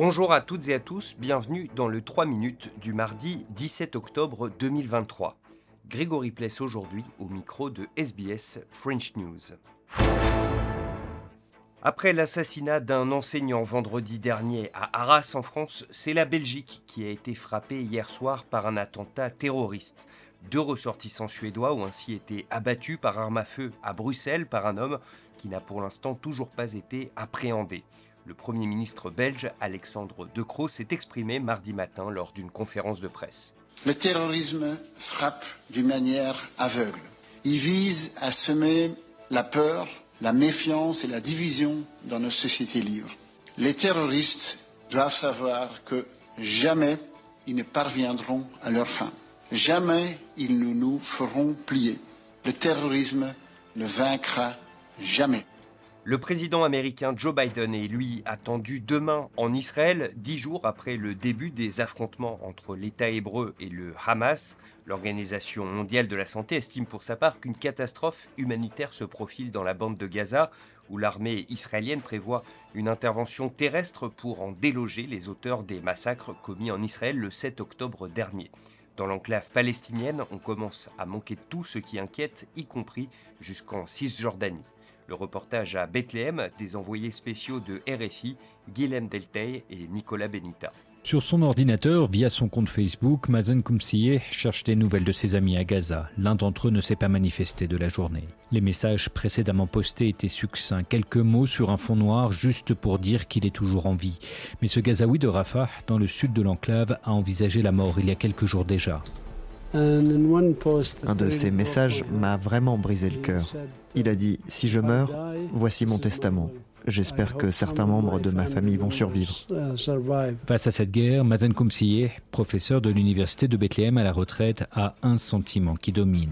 Bonjour à toutes et à tous, bienvenue dans le 3 minutes du mardi 17 octobre 2023. Grégory Pless aujourd'hui au micro de SBS French News. Après l'assassinat d'un enseignant vendredi dernier à Arras en France, c'est la Belgique qui a été frappée hier soir par un attentat terroriste. Deux ressortissants suédois ont ainsi été abattus par arme à feu à Bruxelles par un homme qui n'a pour l'instant toujours pas été appréhendé. Le Premier ministre belge Alexandre De Croo s'est exprimé mardi matin lors d'une conférence de presse. Le terrorisme frappe d'une manière aveugle. Il vise à semer la peur, la méfiance et la division dans nos sociétés libres. Les terroristes doivent savoir que jamais ils ne parviendront à leur fin. Jamais ils ne nous feront plier. Le terrorisme ne vaincra jamais. Le président américain Joe Biden est lui attendu demain en Israël, dix jours après le début des affrontements entre l'État hébreu et le Hamas. L'Organisation mondiale de la santé estime pour sa part qu'une catastrophe humanitaire se profile dans la bande de Gaza, où l'armée israélienne prévoit une intervention terrestre pour en déloger les auteurs des massacres commis en Israël le 7 octobre dernier. Dans l'enclave palestinienne, on commence à manquer tout ce qui inquiète, y compris jusqu'en Cisjordanie. Le reportage à Bethléem des envoyés spéciaux de RFI, Guilhem Deltey et Nicolas Benita. Sur son ordinateur, via son compte Facebook, Mazen Koumsiye cherche des nouvelles de ses amis à Gaza. L'un d'entre eux ne s'est pas manifesté de la journée. Les messages précédemment postés étaient succincts, quelques mots sur un fond noir juste pour dire qu'il est toujours en vie. Mais ce Gazaoui de Rafah, dans le sud de l'enclave, a envisagé la mort il y a quelques jours déjà. Un de ces messages m'a vraiment brisé le cœur. Il a dit, si je meurs, voici mon testament. J'espère que certains membres de ma famille vont survivre. Face à cette guerre, Mazen Koumsiye, professeur de l'université de Bethléem à la retraite, a un sentiment qui domine.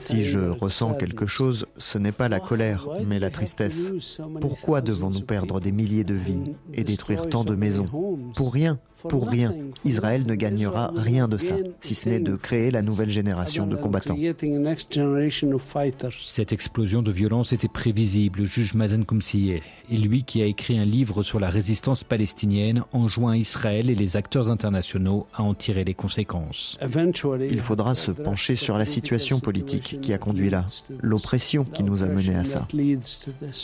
Si je ressens quelque chose, ce n'est pas la colère, mais la tristesse. Pourquoi devons-nous perdre des milliers de vies et détruire tant de maisons? Pour rien pour rien. Israël ne gagnera rien de ça, si ce n'est de créer la nouvelle génération de combattants. Cette explosion de violence était prévisible, juge Mazen Koumsiye, et lui qui a écrit un livre sur la résistance palestinienne enjoint Israël et les acteurs internationaux à en tirer les conséquences. Il faudra se pencher sur la situation politique qui a conduit là, l'oppression qui nous a menés à ça.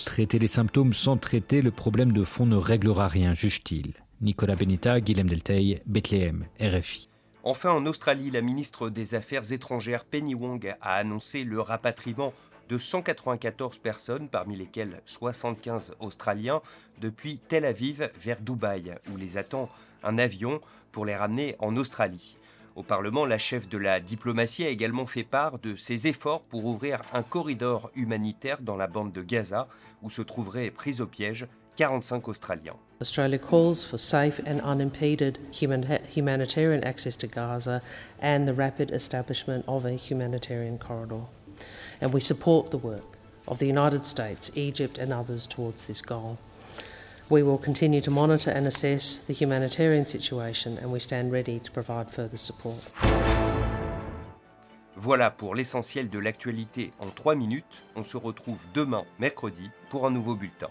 Traiter les symptômes sans traiter le problème de fond ne réglera rien, juge-t-il. Nicolas Benita, Guilhem Delteil, Bethléem, RFI. Enfin, en Australie, la ministre des Affaires étrangères Penny Wong a annoncé le rapatriement de 194 personnes, parmi lesquelles 75 Australiens, depuis Tel Aviv vers Dubaï, où les attend un avion pour les ramener en Australie. Au Parlement, la chef de la diplomatie a également fait part de ses efforts pour ouvrir un corridor humanitaire dans la bande de Gaza, où se trouveraient pris au piège 45 Australiens. Australia calls for safe and unimpeded humanitarian access to Gaza and the rapid establishment of a humanitarian corridor. And we support the work of the United States, Egypt, and others towards this goal. We will continue to monitor and assess the humanitarian situation and we stand ready to provide further support. Voilà pour l'essentiel de l'actualité en 3 minutes. On se retrouve demain, mercredi, pour un nouveau bulletin.